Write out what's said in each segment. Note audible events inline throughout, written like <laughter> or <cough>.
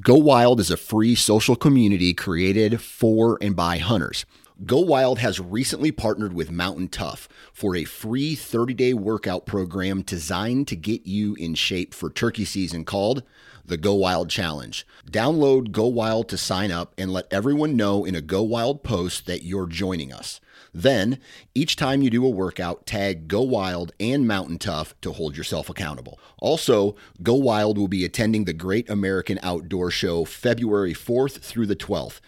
Go Wild is a free social community created for and by hunters. Go Wild has recently partnered with Mountain Tough for a free 30 day workout program designed to get you in shape for turkey season called the Go Wild Challenge. Download Go Wild to sign up and let everyone know in a Go Wild post that you're joining us. Then, each time you do a workout, tag Go Wild and Mountain Tough to hold yourself accountable. Also, Go Wild will be attending the Great American Outdoor Show February 4th through the 12th.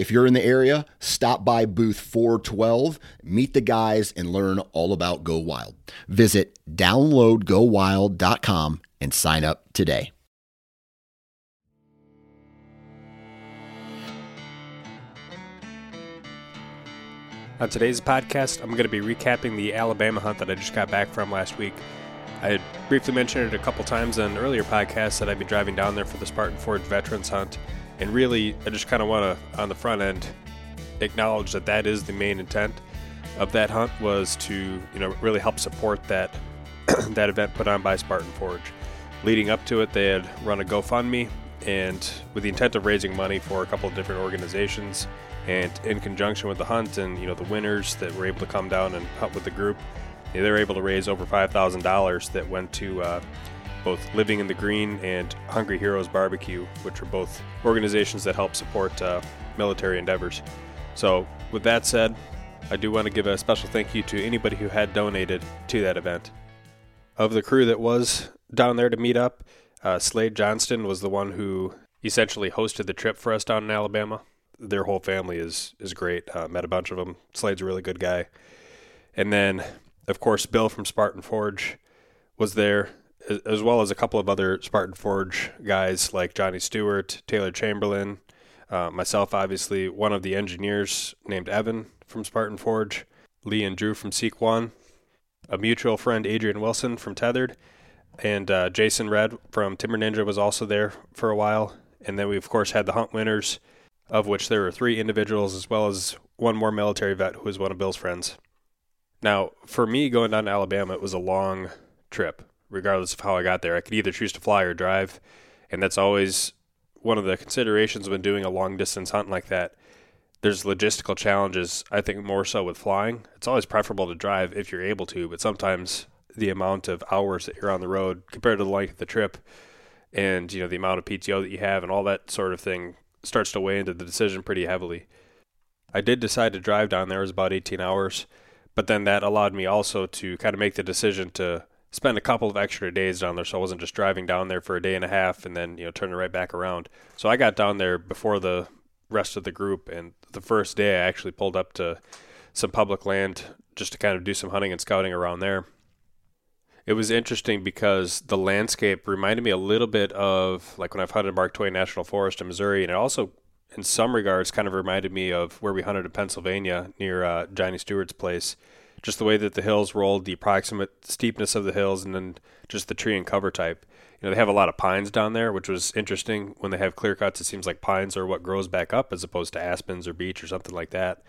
If you're in the area, stop by booth 412, meet the guys, and learn all about Go Wild. Visit downloadgowild.com and sign up today. On today's podcast, I'm going to be recapping the Alabama hunt that I just got back from last week. I briefly mentioned it a couple times on earlier podcasts that I'd be driving down there for the Spartan Forge Veterans Hunt. And really, I just kind of want to, on the front end, acknowledge that that is the main intent of that hunt was to, you know, really help support that <clears throat> that event put on by Spartan Forge. Leading up to it, they had run a GoFundMe, and with the intent of raising money for a couple of different organizations and in conjunction with the hunt and you know the winners that were able to come down and hunt with the group they were able to raise over $5000 that went to uh, both living in the green and hungry heroes barbecue which are both organizations that help support uh, military endeavors so with that said i do want to give a special thank you to anybody who had donated to that event of the crew that was down there to meet up uh, slade johnston was the one who essentially hosted the trip for us down in alabama their whole family is is great. Uh, met a bunch of them. Slade's a really good guy. And then, of course, Bill from Spartan Forge was there, as well as a couple of other Spartan Forge guys like Johnny Stewart, Taylor Chamberlain, uh, myself, obviously, one of the engineers named Evan from Spartan Forge, Lee and Drew from Seek One, a mutual friend, Adrian Wilson from Tethered, and uh, Jason Red from Timber Ninja was also there for a while. And then we, of course, had the hunt winners of which there were three individuals as well as one more military vet who was one of Bill's friends. Now, for me going down to Alabama, it was a long trip, regardless of how I got there. I could either choose to fly or drive, and that's always one of the considerations when doing a long distance hunt like that. There's logistical challenges, I think, more so with flying. It's always preferable to drive if you're able to, but sometimes the amount of hours that you're on the road compared to the length of the trip and you know the amount of PTO that you have and all that sort of thing starts to weigh into the decision pretty heavily. I did decide to drive down there. It was about 18 hours, but then that allowed me also to kind of make the decision to spend a couple of extra days down there, so I wasn't just driving down there for a day and a half and then you know turning right back around. So I got down there before the rest of the group, and the first day I actually pulled up to some public land just to kind of do some hunting and scouting around there it was interesting because the landscape reminded me a little bit of like when I've hunted Mark Twain National Forest in Missouri, and it also, in some regards, kind of reminded me of where we hunted in Pennsylvania near uh, Johnny Stewart's place. Just the way that the hills rolled, the approximate steepness of the hills, and then just the tree and cover type. You know, they have a lot of pines down there, which was interesting. When they have clear cuts, it seems like pines are what grows back up as opposed to aspens or beech or something like that.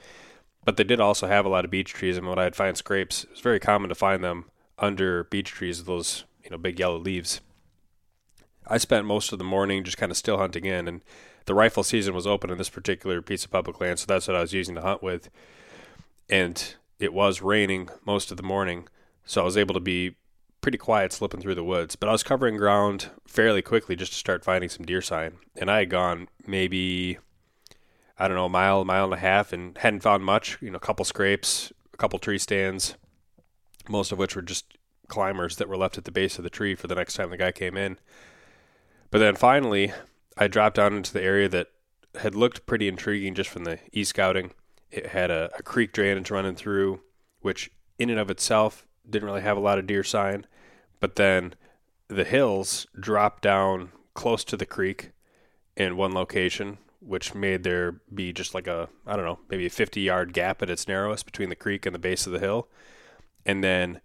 But they did also have a lot of beech trees, and when I'd find scrapes, it was very common to find them under beech trees with those you know big yellow leaves. I spent most of the morning just kind of still hunting in, and the rifle season was open in this particular piece of public land, so that's what I was using to hunt with. And it was raining most of the morning, so I was able to be pretty quiet slipping through the woods. But I was covering ground fairly quickly just to start finding some deer sign, and I had gone maybe I don't know a mile, mile and a half, and hadn't found much. You know, a couple scrapes, a couple tree stands, most of which were just climbers that were left at the base of the tree for the next time the guy came in. But then finally, I dropped down into the area that had looked pretty intriguing just from the e scouting. It had a, a creek drainage running through, which in and of itself didn't really have a lot of deer sign. But then the hills dropped down close to the creek in one location, which made there be just like a, I don't know, maybe a 50 yard gap at its narrowest between the creek and the base of the hill and then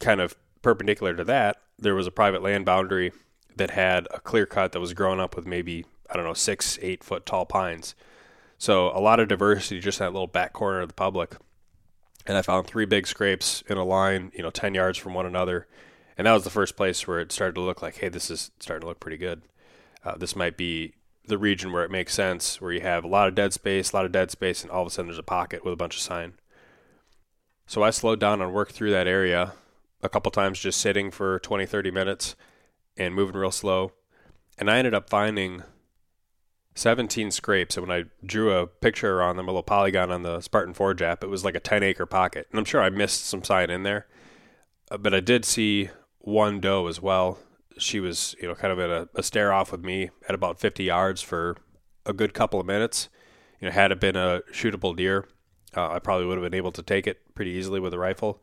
kind of perpendicular to that, there was a private land boundary that had a clear cut that was grown up with maybe I don't know six, eight foot tall pines. So a lot of diversity just in that little back corner of the public. And I found three big scrapes in a line, you know, ten yards from one another, and that was the first place where it started to look like, hey, this is starting to look pretty good. uh, this might be the region where it makes sense, where you have a lot of dead space, a lot of dead space, and all of a sudden there's a pocket with a bunch of sign. So I slowed down and worked through that area a couple times, just sitting for 20, 30 minutes and moving real slow. And I ended up finding 17 scrapes. And when I drew a picture on them, a little polygon on the Spartan Forge app, it was like a 10 acre pocket. And I'm sure I missed some sign in there. Uh, but I did see one doe as well. She was, you know, kind of in a, a stare off with me at about 50 yards for a good couple of minutes. You know, had it been a shootable deer, uh, I probably would have been able to take it pretty easily with a rifle.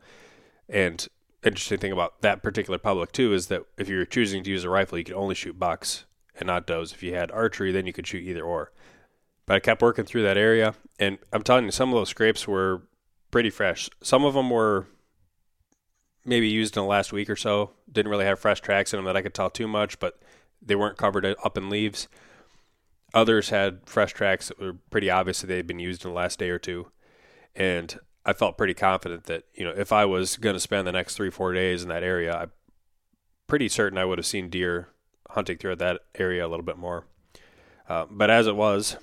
And interesting thing about that particular public too is that if you're choosing to use a rifle, you can only shoot bucks and not does. If you had archery, then you could shoot either or. But I kept working through that area, and I'm telling you, some of those scrapes were pretty fresh. Some of them were maybe used in the last week or so. Didn't really have fresh tracks in them that I could tell too much, but they weren't covered up in leaves. Others had fresh tracks that were pretty obvious that they'd been used in the last day or two. And I felt pretty confident that, you know, if I was going to spend the next three, four days in that area, I'm pretty certain I would have seen deer hunting throughout that area a little bit more. Uh, but as it was,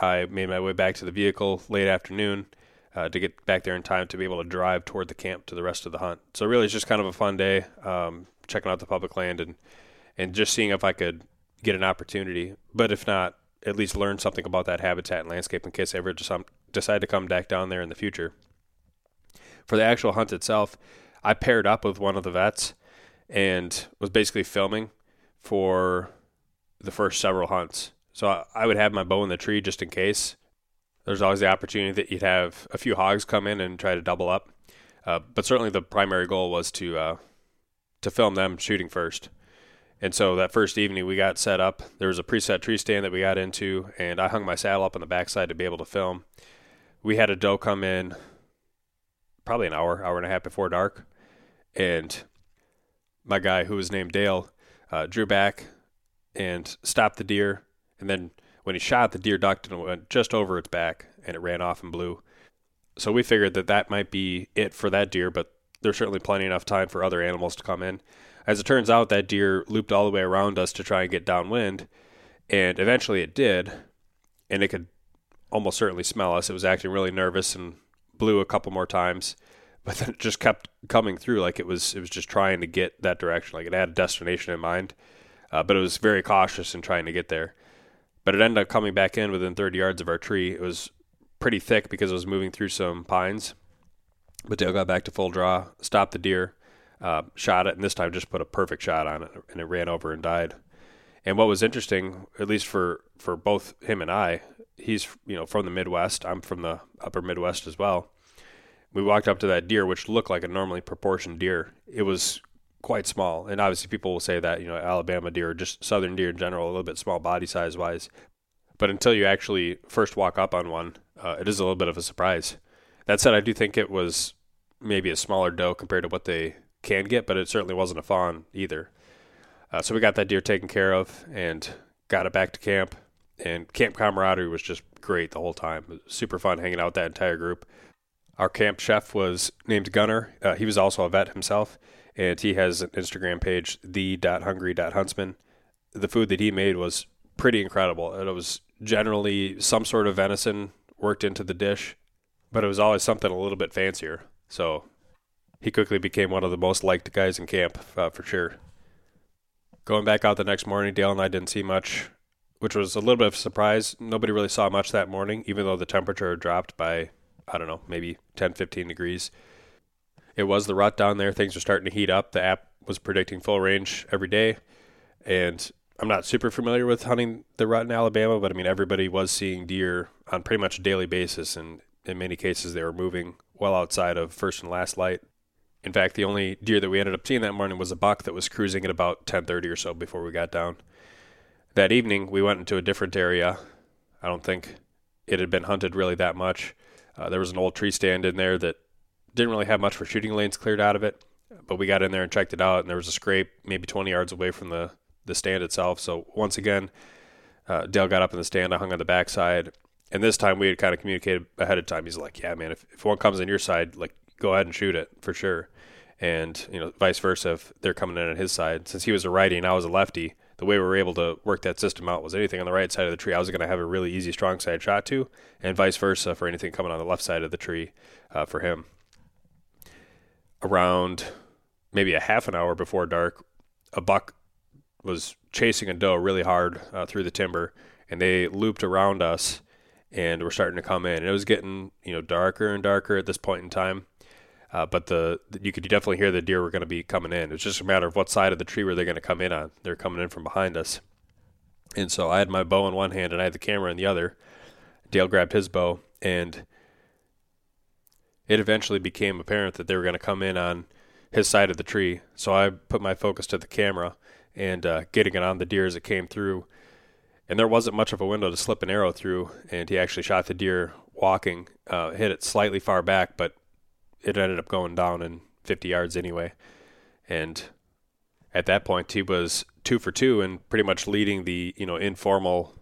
I made my way back to the vehicle late afternoon uh, to get back there in time to be able to drive toward the camp to the rest of the hunt. So really, it's just kind of a fun day, um, checking out the public land and and just seeing if I could get an opportunity. But if not, at least learn something about that habitat and landscape in case I ever decide to come back down there in the future. For the actual hunt itself, I paired up with one of the vets and was basically filming for the first several hunts. So I would have my bow in the tree just in case. There's always the opportunity that you'd have a few hogs come in and try to double up. Uh, but certainly the primary goal was to uh, to film them shooting first. And so that first evening we got set up. There was a preset tree stand that we got into, and I hung my saddle up on the backside to be able to film. We had a doe come in probably an hour, hour and a half before dark, and my guy who was named Dale uh, drew back and stopped the deer. And then when he shot, the deer ducked and went just over its back and it ran off and blew. So we figured that that might be it for that deer, but there's certainly plenty enough time for other animals to come in. As it turns out, that deer looped all the way around us to try and get downwind, and eventually it did, and it could almost certainly smell us. It was acting really nervous and blew a couple more times but then it just kept coming through like it was it was just trying to get that direction like it had a destination in mind uh, but it was very cautious in trying to get there. But it ended up coming back in within 30 yards of our tree. It was pretty thick because it was moving through some pines but dale got back to full draw stopped the deer uh, shot it and this time just put a perfect shot on it and it ran over and died. And what was interesting at least for for both him and i he's you know from the midwest. I'm from the upper midwest as well we walked up to that deer, which looked like a normally proportioned deer. It was quite small, and obviously people will say that you know Alabama deer, just southern deer in general, a little bit small body size wise. But until you actually first walk up on one, uh, it is a little bit of a surprise. That said, I do think it was maybe a smaller doe compared to what they can get, but it certainly wasn't a fawn either. Uh, so we got that deer taken care of and got it back to camp. And camp camaraderie was just great the whole time. super fun hanging out with that entire group. Our camp chef was named Gunner. Uh, he was also a vet himself, and he has an Instagram page, the.hungry.huntsman. The food that he made was pretty incredible. It was generally some sort of venison worked into the dish, but it was always something a little bit fancier. So he quickly became one of the most liked guys in camp uh, for sure. Going back out the next morning, Dale and I didn't see much, which was a little bit of a surprise. Nobody really saw much that morning, even though the temperature dropped by I don't know, maybe 10, 15 degrees. It was the rut down there. Things were starting to heat up. The app was predicting full range every day. And I'm not super familiar with hunting the rut in Alabama, but I mean, everybody was seeing deer on pretty much a daily basis. And in many cases, they were moving well outside of first and last light. In fact, the only deer that we ended up seeing that morning was a buck that was cruising at about 10:30 or so before we got down. That evening, we went into a different area. I don't think it had been hunted really that much. Uh, there was an old tree stand in there that didn't really have much for shooting lanes cleared out of it, but we got in there and checked it out, and there was a scrape maybe 20 yards away from the, the stand itself. So once again, uh, Dale got up in the stand. I hung on the backside, and this time we had kind of communicated ahead of time. He's like, "Yeah, man, if, if one comes on your side, like go ahead and shoot it for sure." And you know, vice versa, if they're coming in on his side, since he was a righty and I was a lefty, the way we were able to work that system out was anything on the right side of the tree, I was going to have a really easy strong side shot to, and vice versa for anything coming on the left side of the tree uh, for him. Around maybe a half an hour before dark, a buck was chasing a doe really hard uh, through the timber, and they looped around us and were starting to come in. And it was getting you know darker and darker at this point in time. Uh, but the you could definitely hear the deer were going to be coming in. It's just a matter of what side of the tree were they going to come in on. They're coming in from behind us, and so I had my bow in one hand and I had the camera in the other. Dale grabbed his bow, and it eventually became apparent that they were going to come in on his side of the tree. So I put my focus to the camera and uh, getting it on the deer as it came through. And there wasn't much of a window to slip an arrow through, and he actually shot the deer walking, uh, hit it slightly far back, but it ended up going down in 50 yards anyway. And at that point, he was two for two and pretty much leading the you know informal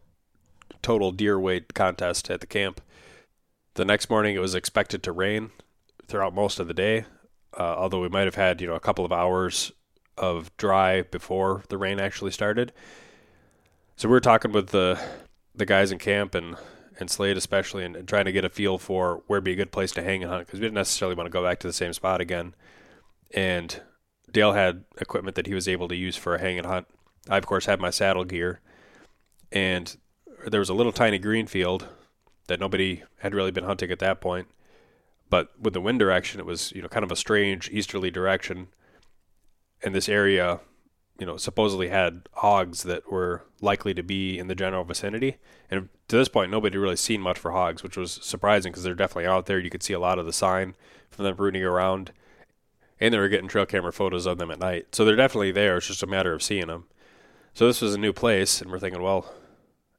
total deer weight contest at the camp. The next morning, it was expected to rain throughout most of the day, uh, although we might have had you know a couple of hours of dry before the rain actually started. So we were talking with the the guys in camp and and Slade especially, and, and trying to get a feel for where'd be a good place to hang and hunt because we didn't necessarily want to go back to the same spot again. And Dale had equipment that he was able to use for a hang and hunt. I of course had my saddle gear, and there was a little tiny green field that nobody had really been hunting at that point. But with the wind direction, it was you know kind of a strange easterly direction and this area, you know, supposedly had hogs that were likely to be in the general vicinity. And to this point, nobody really seen much for hogs, which was surprising because they're definitely out there. You could see a lot of the sign from them rooting around, and they were getting trail camera photos of them at night. So they're definitely there. It's just a matter of seeing them. So this was a new place, and we're thinking, well,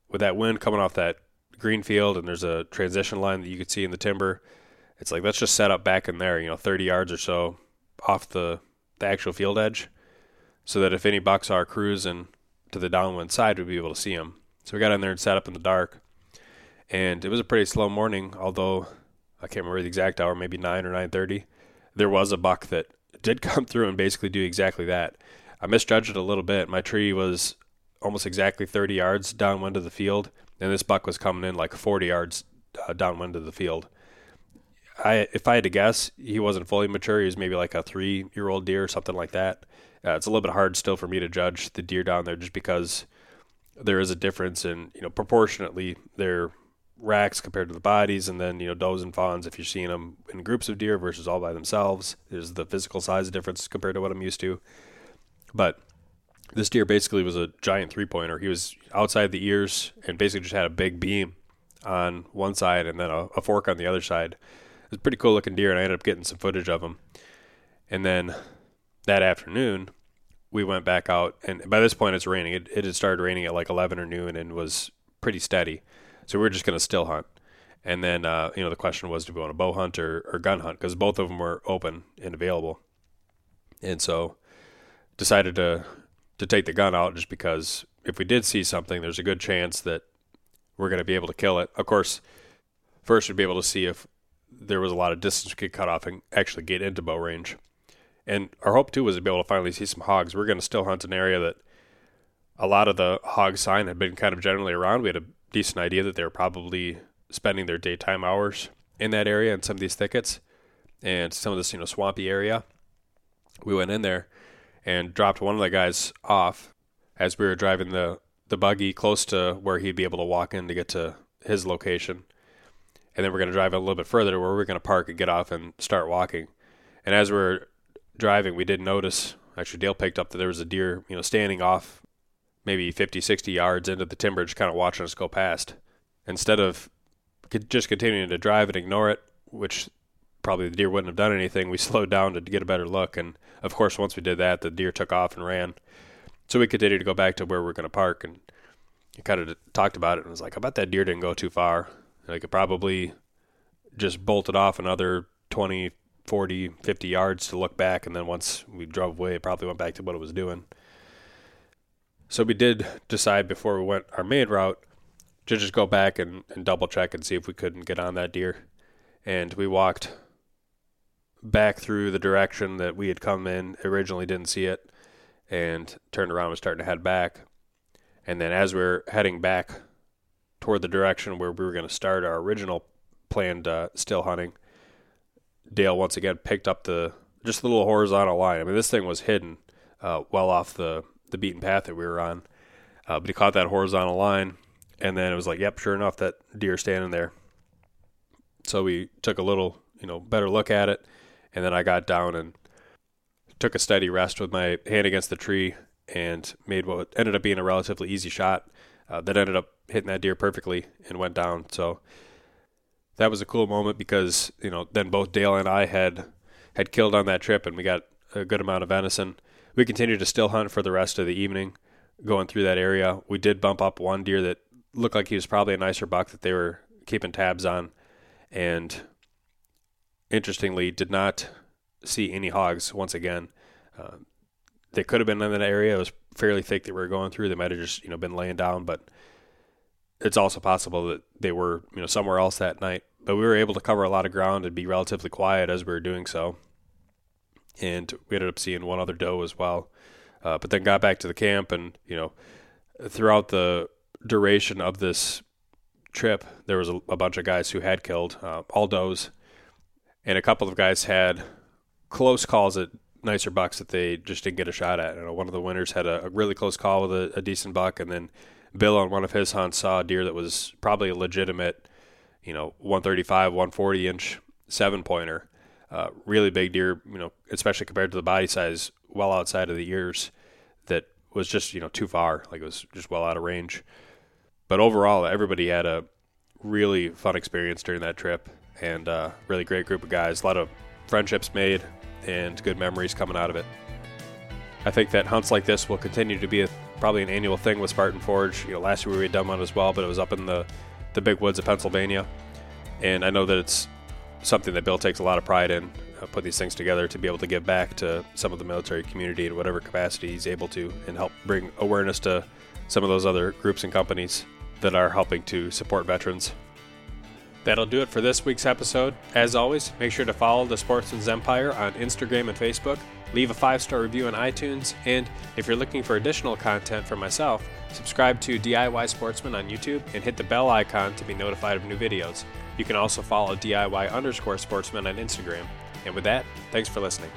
with that wind coming off that green field, and there's a transition line that you could see in the timber. It's like let's just set up back in there, you know, 30 yards or so off the the actual field edge, so that if any bucks are cruising to the downwind side, we'd be able to see them. So we got in there and sat up in the dark, and it was a pretty slow morning. Although I can't remember the exact hour, maybe nine or nine thirty. There was a buck that did <laughs> come through and basically do exactly that. I misjudged it a little bit. My tree was almost exactly 30 yards downwind of the field, and this buck was coming in like 40 yards uh, downwind of the field. I if I had to guess, he wasn't fully mature. He was maybe like a three year old deer or something like that. Uh, it's a little bit hard still for me to judge the deer down there just because there is a difference in you know proportionately their racks compared to the bodies, and then you know does and fawns if you're seeing them in groups of deer versus all by themselves. There's the physical size difference compared to what I'm used to, but this deer basically was a giant three pointer. He was outside the ears and basically just had a big beam on one side and then a, a fork on the other side It was a pretty cool looking deer, and I ended up getting some footage of him. And then that afternoon, we went back out, and by this point, it's raining. It, it had started raining at like 11 or noon and was pretty steady. So we were just going to still hunt. And then, uh, you know, the question was do we want to bow hunt or, or gun hunt? Because both of them were open and available. And so decided to to take the gun out just because if we did see something, there's a good chance that we're going to be able to kill it. Of course, first we'd be able to see if there was a lot of distance we could cut off and actually get into bow range. And our hope too was to be able to finally see some hogs. We are going to still hunt an area that a lot of the hog sign had been kind of generally around. We had a decent idea that they were probably spending their daytime hours in that area and some of these thickets and some of this you know swampy area. We went in there and dropped one of the guys off as we were driving the the buggy close to where he'd be able to walk in to get to his location and then we're going to drive a little bit further to where we're going to park and get off and start walking. And as we're driving, we did notice, actually, Dale picked up that there was a deer, you know, standing off maybe 50, 60 yards into the timber, just kind of watching us go past. Instead of just continuing to drive and ignore it, which probably the deer wouldn't have done anything, we <laughs> slowed down to get a better look. And of course, once we did that, the deer took off and ran. So we continued to go back to where we are going to park and kind of talked about it and was like, I bet that deer didn't go too far. I could probably just bolted off another 20, 40, 50 yards to look back. And then once we drove away, it probably went back to what it was doing. So we did decide before we went our main route to just go back and, and double check and see if we couldn't get on that deer. And we walked back through the direction that we had come in, originally didn't see it, and turned around and starting to head back. And then as we are heading back toward the direction where we were going to start our original planned uh, still hunting, Dale once again picked up the just the little horizontal line. I mean, this thing was hidden uh, well off the the beaten path that we were on, uh, but he caught that horizontal line, and then it was like, yep, sure enough, that deer standing there. So we took a little, you know, better look at it, and then I got down and took a steady rest with my hand against the tree and made what ended up being a relatively easy shot uh, that ended up hitting that deer perfectly and went down. So that was a cool moment because you know then both Dale and I had had killed on that trip and we got a good amount of venison. We continued to still hunt for the rest of the evening, going through that area. We did bump up one deer that looked like he was probably a nicer buck that they were keeping tabs on, and interestingly did not see any hogs once again. Uh, they could have been in that area. It was fairly thick that we were going through. They might have just you know been laying down, but it's also possible that they were you know somewhere else that night. But we were able to cover a lot of ground and be relatively quiet as we were doing so. And we ended up seeing one other doe as well. Uh, but then got back to the camp and you know throughout the duration of this trip, there was a, a bunch of guys who had killed uh, all does, and a couple of guys had close calls at nicer bucks that they just didn't get a shot at. You know, one of the winners had a, a really close call with a, a, decent buck, and then Bill on one of his hunts saw a deer that was probably a legitimate, you know, 135, 140 inch seven pointer. Uh, really big deer, you know, especially compared to the body size, well outside of the ears, that was just, you know, too far. Like it was just well out of range. But overall, everybody had a really fun experience during that trip and uh, really great group of guys. A lot of friendships made, and good memories coming out of it. I think that hunts like this will continue to be a, probably an annual thing with Spartan Forge. You know, last year we had done one as well, but it was up in the the big woods of Pennsylvania, and I know that it's something that Bill takes a lot of pride in. Uh, put these things together to be able to give back to some of the military community in whatever capacity he's able to, and help bring awareness to some of those other groups and companies that are helping to support veterans. That'll do it for this week's episode. As always, make sure to follow the Sportsman's Empire on Instagram and Facebook, leave a five star review on iTunes, and if you're looking for additional content from myself, subscribe to DIY Sportsman on YouTube and hit the bell icon to be notified of new videos. You can also follow DIY underscore sportsman on Instagram. And with that, thanks for listening.